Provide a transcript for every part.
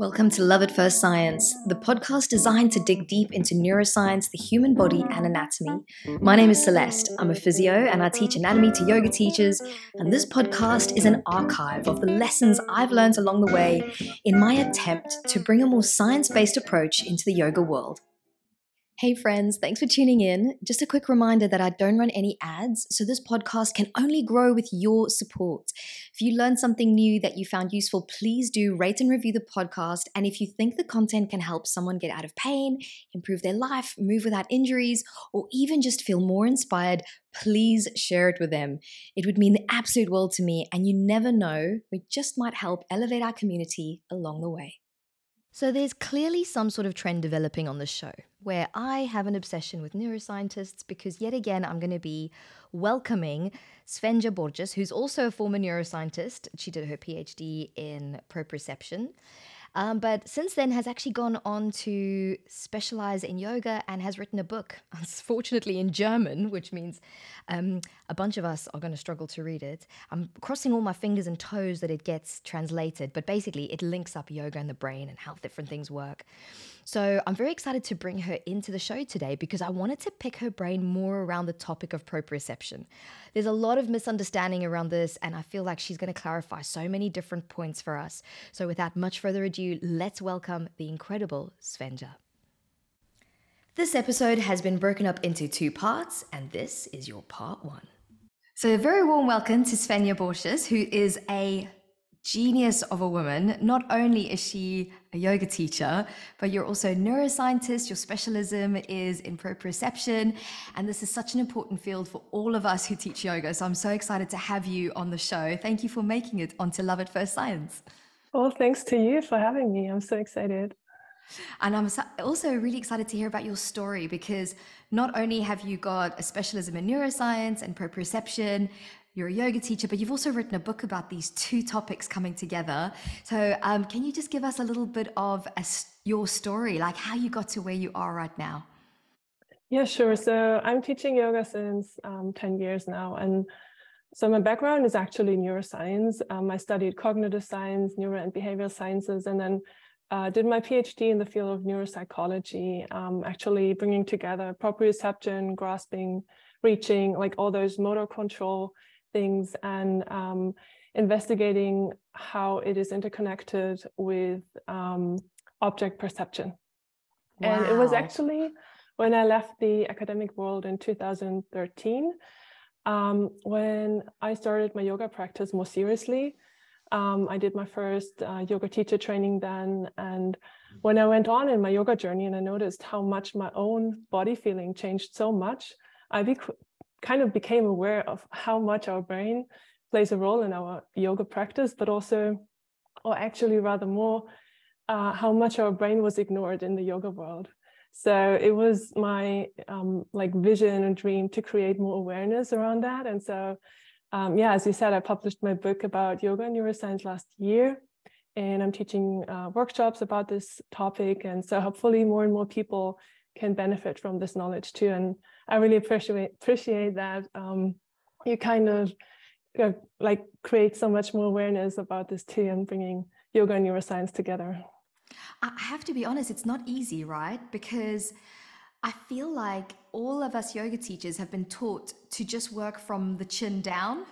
Welcome to Love at First Science, the podcast designed to dig deep into neuroscience, the human body, and anatomy. My name is Celeste. I'm a physio and I teach anatomy to yoga teachers. And this podcast is an archive of the lessons I've learned along the way in my attempt to bring a more science based approach into the yoga world. Hey, friends, thanks for tuning in. Just a quick reminder that I don't run any ads, so this podcast can only grow with your support. If you learned something new that you found useful, please do rate and review the podcast. And if you think the content can help someone get out of pain, improve their life, move without injuries, or even just feel more inspired, please share it with them. It would mean the absolute world to me, and you never know, we just might help elevate our community along the way. So, there's clearly some sort of trend developing on the show where I have an obsession with neuroscientists because, yet again, I'm going to be welcoming Svenja Borchers, who's also a former neuroscientist. She did her PhD in proprioception. Um, but since then has actually gone on to specialize in yoga and has written a book, unfortunately in German, which means um, a bunch of us are going to struggle to read it. I'm crossing all my fingers and toes that it gets translated, but basically it links up yoga and the brain and how different things work. So I'm very excited to bring her into the show today because I wanted to pick her brain more around the topic of proprioception. There's a lot of misunderstanding around this, and I feel like she's going to clarify so many different points for us. So without much further ado, let's welcome the incredible Svenja. This episode has been broken up into two parts, and this is your part one. So, a very warm welcome to Svenja Borchers, who is a genius of a woman. Not only is she a yoga teacher, but you're also a neuroscientist. Your specialism is in proprioception. And this is such an important field for all of us who teach yoga. So I'm so excited to have you on the show. Thank you for making it onto Love at First Science. Well, thanks to you for having me. I'm so excited. And I'm also really excited to hear about your story because not only have you got a specialism in neuroscience and proprioception, you're a yoga teacher, but you've also written a book about these two topics coming together. So, um, can you just give us a little bit of a, your story, like how you got to where you are right now? Yeah, sure. So, I'm teaching yoga since um, 10 years now. And so, my background is actually neuroscience. Um, I studied cognitive science, neuro and behavioral sciences, and then uh, did my PhD in the field of neuropsychology, um, actually bringing together proprioception, grasping, reaching, like all those motor control things and um, investigating how it is interconnected with um, object perception. Wow. And it was actually when I left the academic world in 2013 um, when I started my yoga practice more seriously. Um, I did my first uh, yoga teacher training then. And when I went on in my yoga journey and I noticed how much my own body feeling changed so much, I kind of became aware of how much our brain plays a role in our yoga practice, but also, or actually rather more, uh, how much our brain was ignored in the yoga world. So it was my um, like vision and dream to create more awareness around that. And so, um, yeah, as you said, I published my book about yoga and neuroscience last year, and I'm teaching uh, workshops about this topic. And so, hopefully, more and more people can benefit from this knowledge too. And I really appreciate appreciate that um, you kind of uh, like create so much more awareness about this too and bringing yoga and neuroscience together. I have to be honest, it's not easy, right? Because I feel like all of us yoga teachers have been taught to just work from the chin down.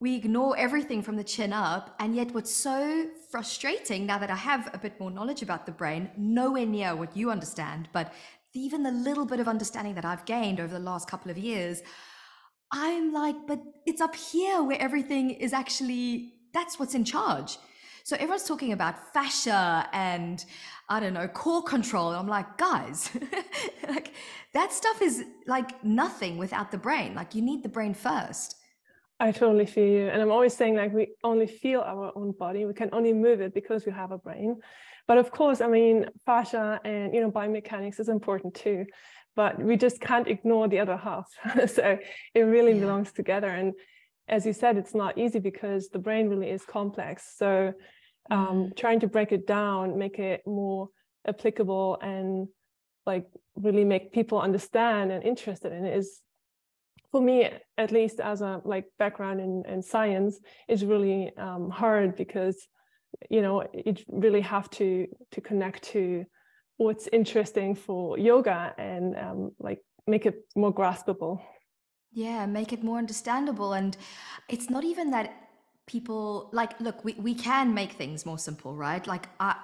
We ignore everything from the chin up. And yet, what's so frustrating now that I have a bit more knowledge about the brain, nowhere near what you understand, but even the little bit of understanding that I've gained over the last couple of years, I'm like, but it's up here where everything is actually, that's what's in charge. So everyone's talking about fascia and I don't know, core control. I'm like, guys, like that stuff is like nothing without the brain. Like you need the brain first. I totally feel you. And I'm always saying like we only feel our own body. We can only move it because we have a brain. But of course, I mean, fascia and you know biomechanics is important too, but we just can't ignore the other half. so it really yeah. belongs together. And as you said, it's not easy because the brain really is complex. So um, mm. trying to break it down, make it more applicable, and like really make people understand and interested in it is for me at least as a like background in, in science is really um, hard because you know you really have to to connect to what's interesting for yoga and um, like make it more graspable. Yeah make it more understandable. And it's not even that people like look we, we can make things more simple right? Like I,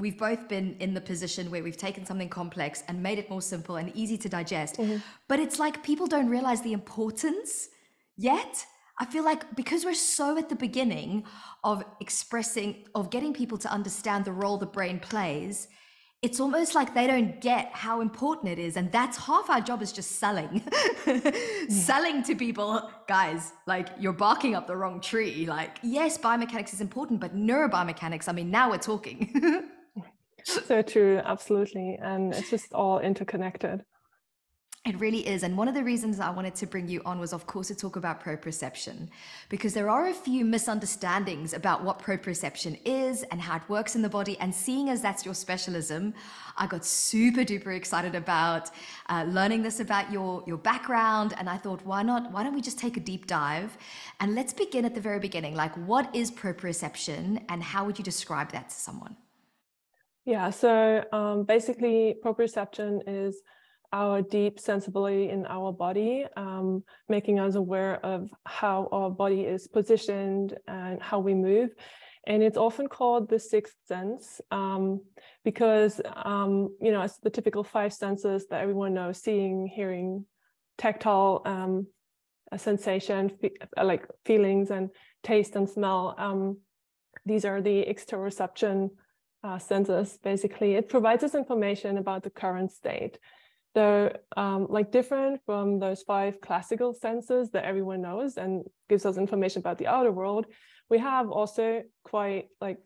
we've both been in the position where we've taken something complex and made it more simple and easy to digest mm-hmm. but it's like people don't realize the importance yet I feel like because we're so at the beginning of expressing, of getting people to understand the role the brain plays, it's almost like they don't get how important it is. And that's half our job is just selling, selling to people, guys, like you're barking up the wrong tree. Like, yes, biomechanics is important, but neurobiomechanics, I mean, now we're talking. so true, absolutely. And it's just all interconnected. It really is. And one of the reasons I wanted to bring you on was, of course, to talk about proprioception, because there are a few misunderstandings about what proprioception is and how it works in the body. And seeing as that's your specialism, I got super duper excited about uh, learning this about your, your background. And I thought, why not? Why don't we just take a deep dive? And let's begin at the very beginning. Like, what is proprioception and how would you describe that to someone? Yeah, so um, basically, proprioception is our deep sensibility in our body, um, making us aware of how our body is positioned and how we move. And it's often called the sixth sense um, because, um, you know, it's the typical five senses that everyone knows seeing, hearing, tactile um, sensation, fe- like feelings, and taste and smell. Um, these are the exteroception uh, senses, basically. It provides us information about the current state they're um, like different from those five classical senses that everyone knows and gives us information about the outer world. We have also quite like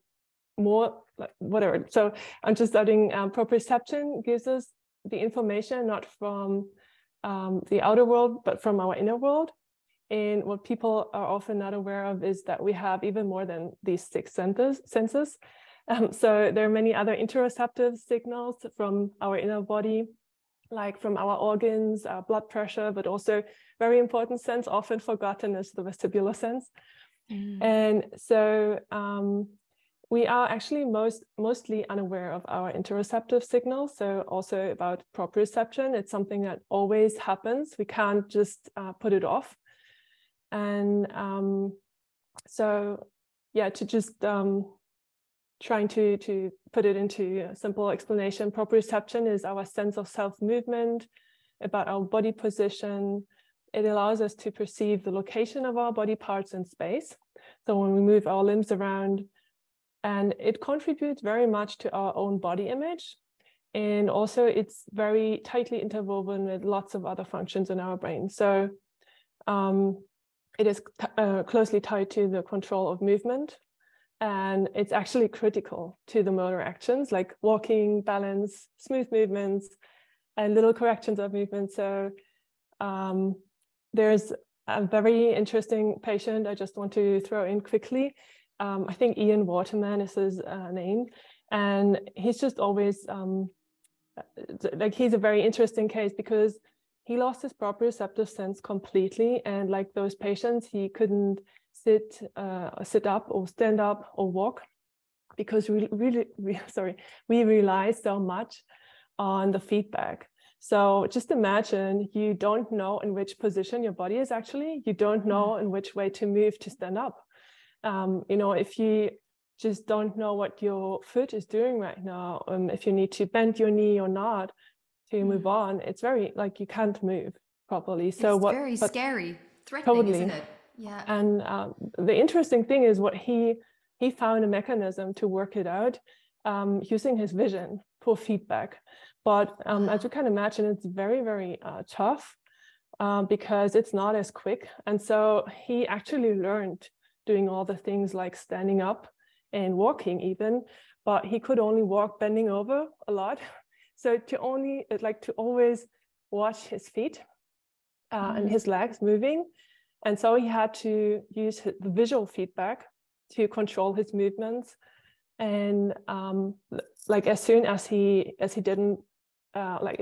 more like whatever. So I'm just adding um, proprioception gives us the information not from um, the outer world, but from our inner world. And what people are often not aware of is that we have even more than these six senses. Um, so there are many other interoceptive signals from our inner body like from our organs, our blood pressure, but also very important sense, often forgotten is the vestibular sense. Mm. And so um, we are actually most mostly unaware of our interoceptive signals. So also about proprioception, it's something that always happens. We can't just uh, put it off. And um, so, yeah, to just um, trying to, to put it into a simple explanation, proprioception is our sense of self-movement, about our body position. It allows us to perceive the location of our body parts in space. So when we move our limbs around, and it contributes very much to our own body image. And also it's very tightly interwoven with lots of other functions in our brain. So um, it is uh, closely tied to the control of movement, and it's actually critical to the motor actions like walking, balance, smooth movements, and little corrections of movement. So um, there's a very interesting patient I just want to throw in quickly. Um, I think Ian Waterman is his uh, name, and he's just always um, like he's a very interesting case because he lost his proprioceptive sense completely, and like those patients, he couldn't sit uh, sit up or stand up or walk because we really, we, sorry we rely so much on the feedback so just imagine you don't know in which position your body is actually you don't know mm-hmm. in which way to move to stand up um, you know if you just don't know what your foot is doing right now um, if you need to bend your knee or not to mm. move on it's very like you can't move properly so it's what very scary threatening totally. isn't it yeah. And um, the interesting thing is what he he found a mechanism to work it out um, using his vision for feedback. But um, as you can imagine, it's very very uh, tough uh, because it's not as quick. And so he actually learned doing all the things like standing up and walking even, but he could only walk bending over a lot. So to only like to always watch his feet uh, and his legs moving and so he had to use the visual feedback to control his movements. And um, like as soon as he as he didn't uh, like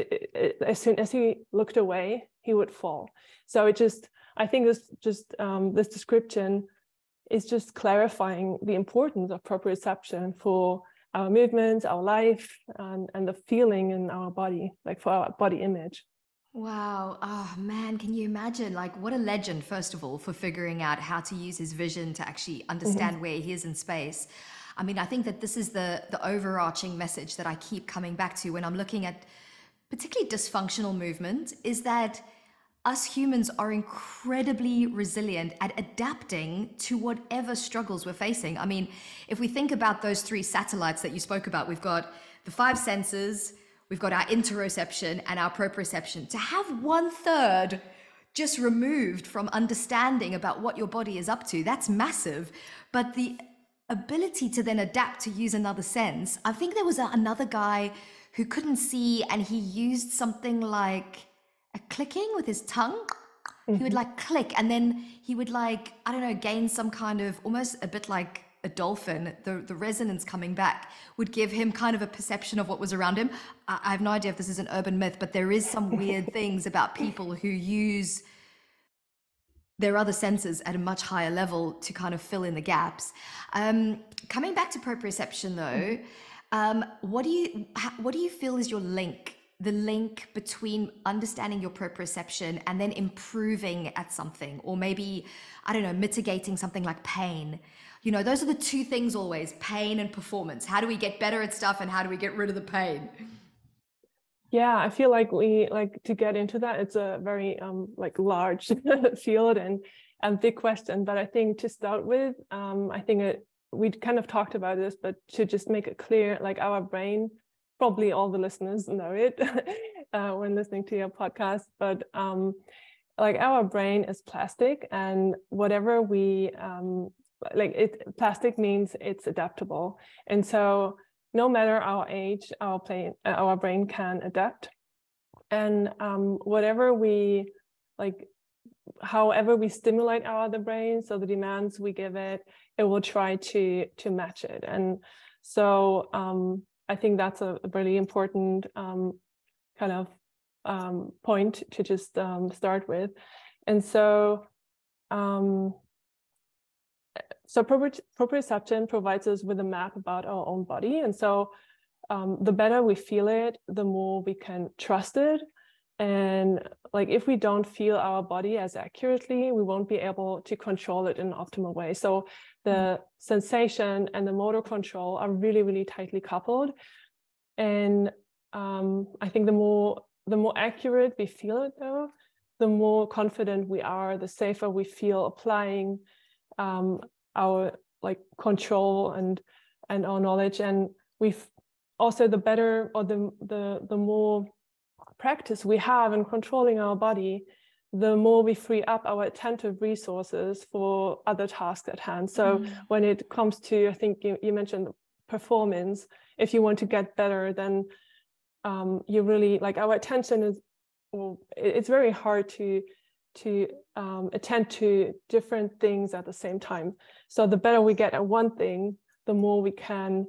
as soon as he looked away, he would fall. So it just I think this just um, this description is just clarifying the importance of proprioception for our movements, our life, and, and the feeling in our body, like for our body image. Wow. Oh, man. Can you imagine? Like, what a legend, first of all, for figuring out how to use his vision to actually mm-hmm. understand mm-hmm. where he is in space. I mean, I think that this is the, the overarching message that I keep coming back to when I'm looking at particularly dysfunctional movement is that us humans are incredibly resilient at adapting to whatever struggles we're facing. I mean, if we think about those three satellites that you spoke about, we've got the five senses, we've got our interoception and our proprioception. To have one third just removed from understanding about what your body is up to, that's massive. But the ability to then adapt to use another sense, I think there was a, another guy who couldn't see and he used something like a clicking with his tongue. Mm-hmm. He would mm-hmm. like click and then he would like, I don't know, gain some kind of almost a bit like a dolphin, the, the resonance coming back would give him kind of a perception of what was around him. I, I have no idea if this is an urban myth, but there is some weird things about people who use their other senses at a much higher level to kind of fill in the gaps. Um, coming back to proprioception though, um, what do you what do you feel is your link the link between understanding your proprioception and then improving at something or maybe i don't know mitigating something like pain you know those are the two things always pain and performance. How do we get better at stuff and how do we get rid of the pain? Yeah i feel like we like to get into that it's a very um like large field and and big question but i think to start with um i think it we kind of talked about this but to just make it clear like our brain probably all the listeners know it uh, when listening to your podcast, but um, like our brain is plastic, and whatever we um, like, it plastic means it's adaptable, and so no matter our age, our brain our brain can adapt, and um, whatever we like however we stimulate our other brain so the demands we give it it will try to to match it. And so um, I think that's a, a really important um, kind of um, point to just um, start with. And so, um, so proprioception provides us with a map about our own body. And so um, the better we feel it, the more we can trust it. And like if we don't feel our body as accurately, we won't be able to control it in an optimal way. So the mm. sensation and the motor control are really, really tightly coupled. And um, I think the more the more accurate we feel it though, the more confident we are, the safer we feel applying um, our like control and and our knowledge. And we've also the better or the the the more practice we have in controlling our body, the more we free up our attentive resources for other tasks at hand. So mm. when it comes to, I think you, you, mentioned performance, if you want to get better, then um, you really like our attention is, well, it's very hard to to um, attend to different things at the same time. So the better we get at one thing, the more we can,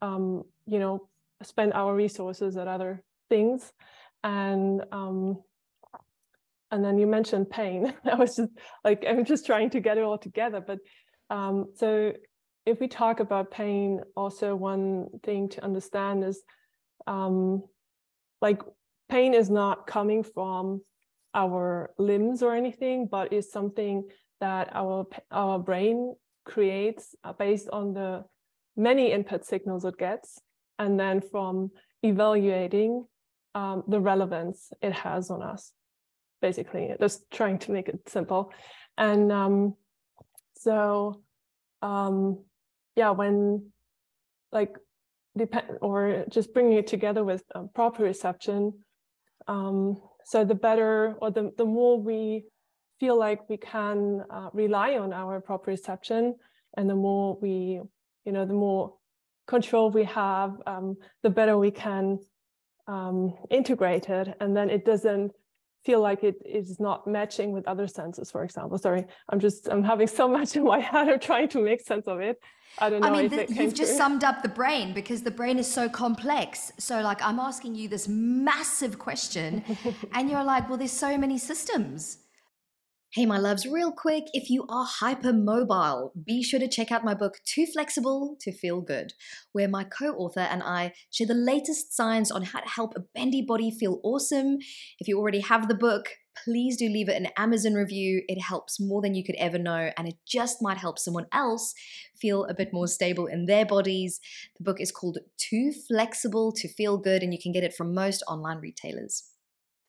um, you know, spend our resources at other things. And um, and then you mentioned pain. I was just like, I'm just trying to get it all together. But um, so if we talk about pain, also one thing to understand is um, like pain is not coming from our limbs or anything, but is something that our our brain creates uh, based on the many input signals it gets, and then from evaluating um, the relevance it has on us basically. Just trying to make it simple. And um, so um, yeah when like depend or just bringing it together with um, proprioception um, so the better or the, the more we feel like we can uh, rely on our proprioception and the more we you know the more control we have um, the better we can um, integrate it. And then it doesn't feel like it is not matching with other senses, for example. Sorry, I'm just I'm having so much in my head. I'm trying to make sense of it. I don't know. I mean, the, you've just summed up the brain because the brain is so complex. So, like, I'm asking you this massive question, and you're like, well, there's so many systems. Hey, my loves, real quick, if you are hypermobile, be sure to check out my book, Too Flexible to Feel Good, where my co author and I share the latest science on how to help a bendy body feel awesome. If you already have the book, please do leave it an Amazon review. It helps more than you could ever know, and it just might help someone else feel a bit more stable in their bodies. The book is called Too Flexible to Feel Good, and you can get it from most online retailers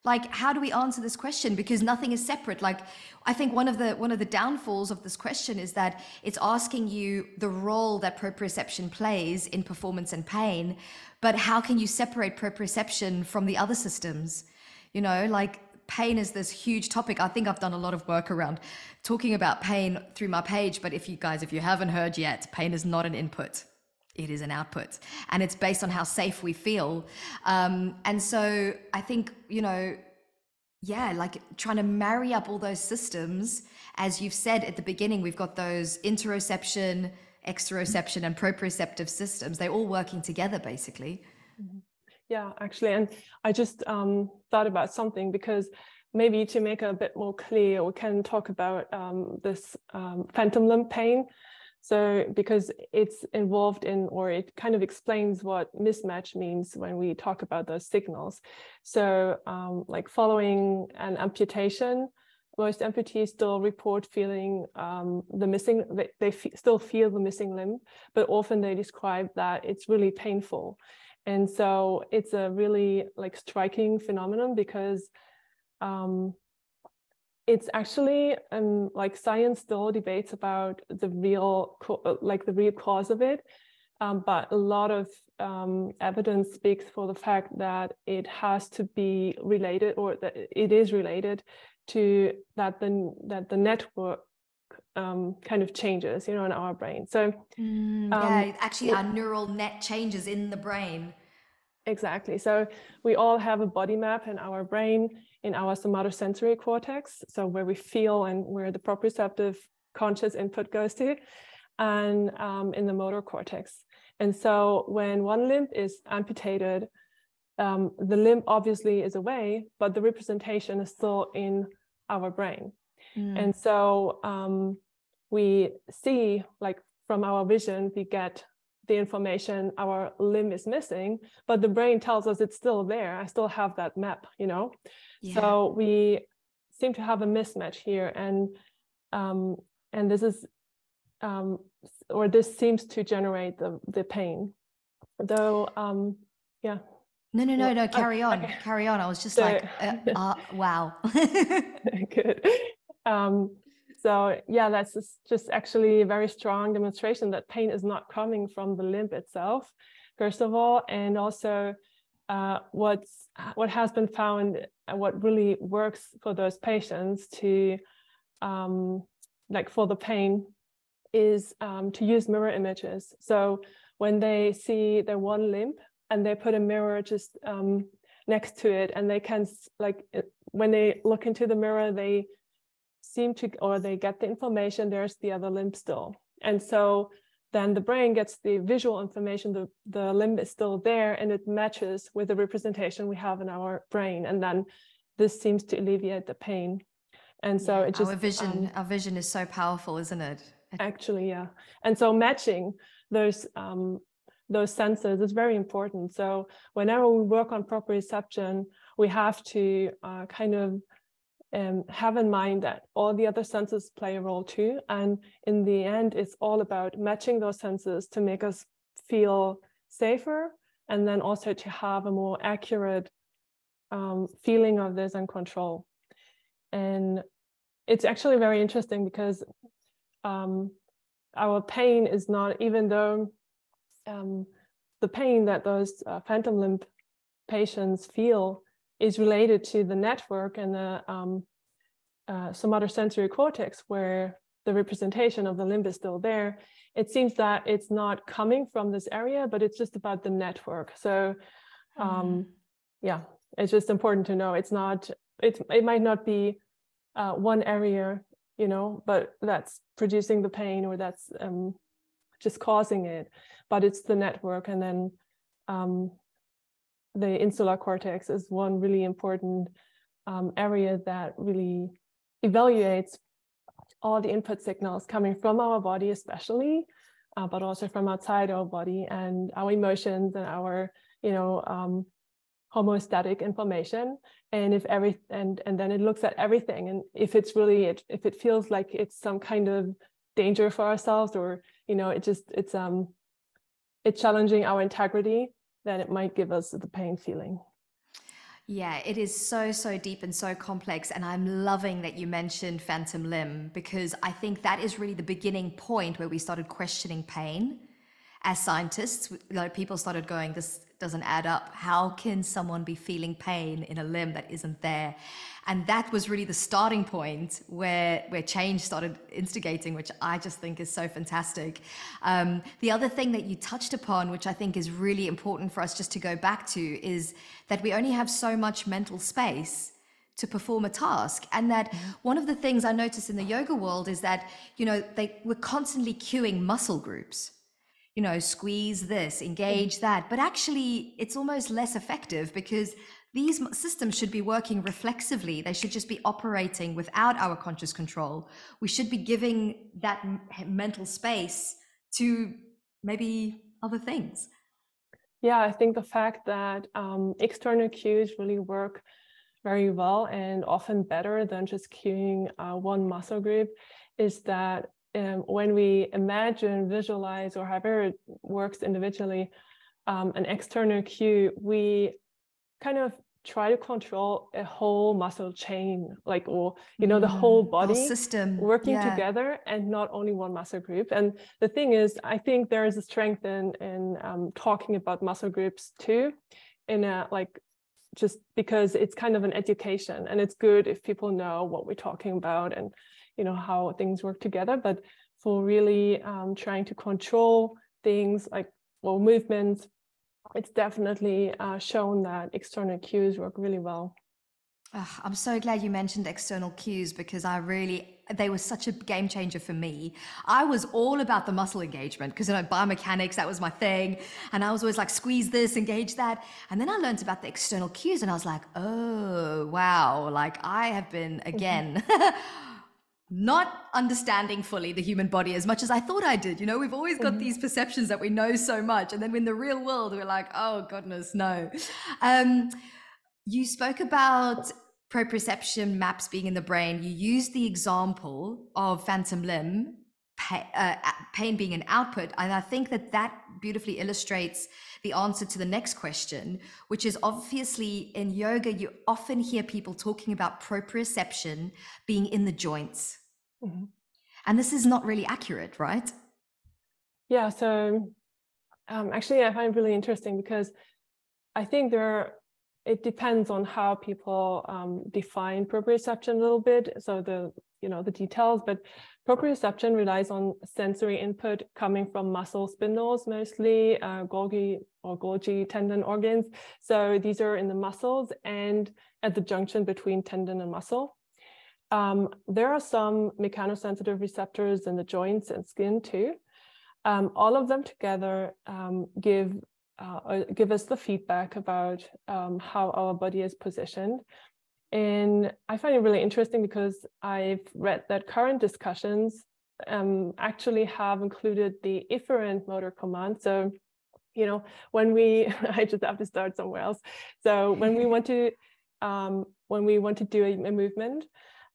like how do we answer this question? Because nothing is separate. Like i think one of the one of the downfalls of this question is that it's asking you the role that proprioception plays in performance and pain but how can you separate proprioception from the other systems? You know like pain is this huge topic. I think i've done a lot of work around talking about pain through my page but if you guys if you haven't heard yet pain is not an input it is an output and it's based on how safe we feel. Um, and so i think you know yeah like trying to marry up all those systems. As you've said at the beginning we've got those interoception exteroception and proprioceptive systems. They're all working together basically. Mm-hmm. yeah actually and i just um, thought about something because maybe to make it a bit more clear we can talk about um, this um, phantom limb pain so because it's involved in, or it kind of explains what mismatch means when we talk about those signals. So um, like following an amputation, most amputees still report feeling um, the missing, they, they still feel the missing limb, but often they describe that it's really painful. And so it's a really like striking phenomenon because um, it's actually um, like science still debates about the real like the real cause of it um, but a lot of um, evidence speaks for the fact that it has to be related or that it is related to that the that the network um, kind of changes you know in our brain. So mm, yeah um, actually our neural net changes in the brain. Exactly. So we all have a body map in our brain in our somatosensory cortex, so where we feel and where the proprioceptive conscious input goes to, and um, in the motor cortex. And so when one limb is amputated, um, the limb obviously is away, but the representation is still in our brain. Mm. And so um, we see, like from our vision, we get the information our limb is missing, but the brain tells us it's still there. I still have that map, you know? Yeah. So we seem to have a mismatch here. And um, and this is um, or this seems to generate the, the pain. Though um, yeah. No, no, no, no. Carry on, okay. carry on. I was just so, like, uh, uh, wow. Good. Um, so yeah, that's just, actually a very strong demonstration that pain is not coming from the limb itself, first of all, and also uh, what's what has been found, uh, what really works for those patients to um, like for the pain is um, to use mirror images. So when they see their one limb and they put a mirror just um, next to it, and they can like when they look into the mirror, they seem to, or they get the information, there's the other limb still. And so then the brain gets the visual information, the, the limb is still there and it matches with the representation we have in our brain. And then this seems to alleviate the pain. And so yeah, it just our vision, um, our vision is so powerful, isn't it? Actually, yeah. And so matching those um, those senses is very important. So whenever we work on proprioception, we have to uh, kind of um, have in mind that all the other senses play a role too. And in the end, it's all about matching those senses to make us feel safer and then also to have a more accurate um, feeling of this and control. And it's actually very interesting because um, our pain is not, even though um, the pain that those uh, phantom limb patients feel is related to the network and the um, uh, somatosensory sensory cortex where the representation of the limb is still there. It seems that it's not coming from this area, but it's just about the network. So um, mm. yeah, it's just important to know it's not, it, it might not be uh, one area, you know, but that's producing the pain or that's um, just causing it, but it's the network. And then um, the insular cortex is one really important um, area that really evaluates all the input signals coming from our body, especially, uh, but also from outside our body and our emotions and our, you know, um, homeostatic information. And if every and and then it looks at everything, and if it's really it, if it feels like it's some kind of danger for ourselves, or you know, it just it's um, it's challenging our integrity, then it might give us the pain feeling. Yeah, it is so, so deep and so complex. And I'm loving that you mentioned phantom limb because I think that is really the beginning point where we started questioning pain as scientists. Like people started going, this doesn't add up. How can someone be feeling pain in a limb that isn't there? And that was really the starting point where where change started instigating, which I just think is so fantastic. Um, the other thing that you touched upon, which I think is really important for us just to go back to, is that we only have so much mental space to perform a task and that mm-hmm. one of the things i notice in the yoga world is that you know they we're constantly cueing muscle groups you know, squeeze this, engage that. But actually, it's almost less effective because these systems should be working reflexively. They should just be operating without our conscious control. We should be giving that mental space to maybe other things. Yeah, I think the fact that um, external cues really work very well and often better than just cueing uh, one muscle group is that um, when we imagine, visualize, or however it works individually, um, an external cue, we kind of try to control a whole muscle chain like or you know the mm, whole body whole system. working yeah. together and not only one muscle group. And the thing is i think there is a strength in in um, talking about muscle groups too in a like just because it's kind of an education and it's good if people know what we're talking about and you know how things work together but for really um, trying to control things like well movements it's definitely uh, shown that external cues work really well oh, i'm so glad you mentioned external cues because i really they were such a game changer for me. I was all about the muscle engagement because you know biomechanics that was my thing, and I was always like squeeze this, engage that, and then I learned about the external cues, and I was like, oh wow, like I have been mm-hmm. not understanding fully the human body as much as I thought I did. You know, we've always got mm-hmm. these perceptions that we know so much. And then in the real world, we're like, oh, goodness, no. Um, you spoke about proprioception maps being in the brain. You used the example of phantom limb. Pain, uh, pain being an output. And I think that that beautifully illustrates the answer to the next question, which is obviously in yoga, you often hear people talking about proprioception being in the joints. Mm-hmm. And this is not really accurate, right? Yeah. So um, actually, I find it really interesting because I think there are, it depends on how people um, define proprioception a little bit. So the you know the details, but proprioception relies on sensory input coming from muscle spindles, mostly uh, Golgi or Golgi tendon organs. So these are in the muscles and at the junction between tendon and muscle. Um, there are some mechanosensitive receptors in the joints and skin too. Um, all of them together um, give uh, give us the feedback about um, how our body is positioned. And I find it really interesting because I've read that current discussions um, actually have included the efferent motor command. So, you know, when we, I just have to start somewhere else. So when we want to, um, when we want to do a, a movement,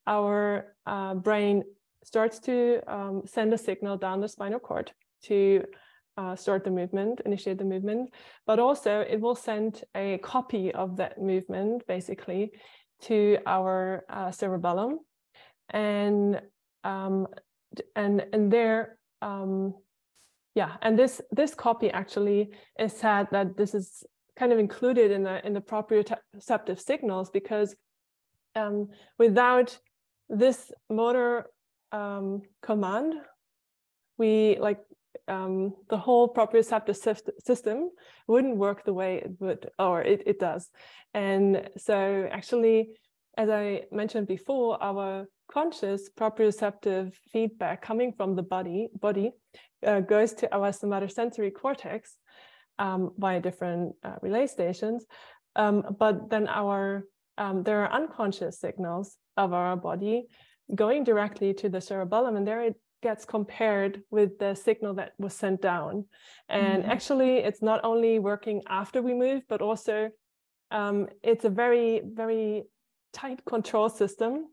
our uh, brain starts to um, send a signal down the spinal cord to uh, start the movement, initiate the movement, but also it will send a copy of that movement basically to our uh, cerebellum, and um, and and there, um, yeah, and this this copy actually is said that this is kind of included in the in the proprioceptive signals because um, without this motor um, command, we like um, the whole proprioceptive system wouldn't work the way it would, or it, it does. And so actually, as I mentioned before, our conscious proprioceptive feedback coming from the body, body uh, goes to our somatosensory cortex um, via different uh, relay stations. Um, but then our um, there are unconscious signals of our body going directly to the cerebellum, and there it gets compared with the signal that was sent down. And mm-hmm. actually, it's not only working after we move, but also um, it's a very, very tight control system,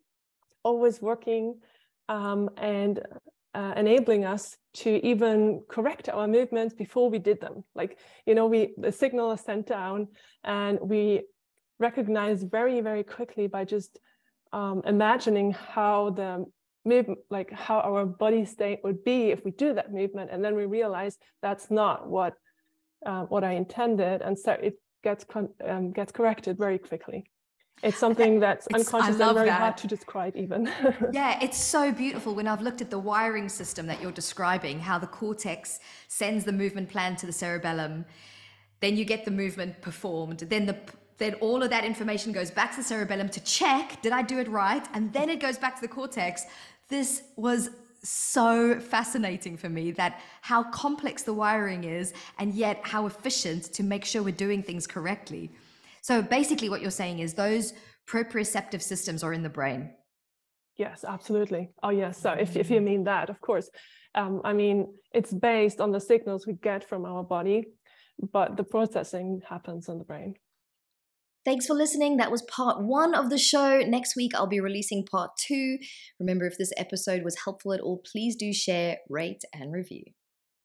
always working um, and uh, enabling us to even correct our movements before we did them. Like, you know, we the signal is sent down and we recognize very, very quickly by just um, imagining how the movement, like how our body state would be if we do that movement. And then we realize that's not what uh, what I intended. And so it gets um, gets corrected very quickly it's something that's it's, unconscious and very that. hard to describe even yeah it's so beautiful when i've looked at the wiring system that you're describing how the cortex sends the movement plan to the cerebellum then you get the movement performed then the then all of that information goes back to the cerebellum to check did i do it right and then it goes back to the cortex this was so fascinating for me that how complex the wiring is and yet how efficient to make sure we're doing things correctly so basically, what you're saying is those proprioceptive systems are in the brain. Yes, absolutely. Oh, yes. So if, if you mean that, of course. Um, I mean, it's based on the signals we get from our body, but the processing happens in the brain. Thanks for listening. That was part one of the show. Next week, I'll be releasing part two. Remember, if this episode was helpful at all, please do share, rate, and review.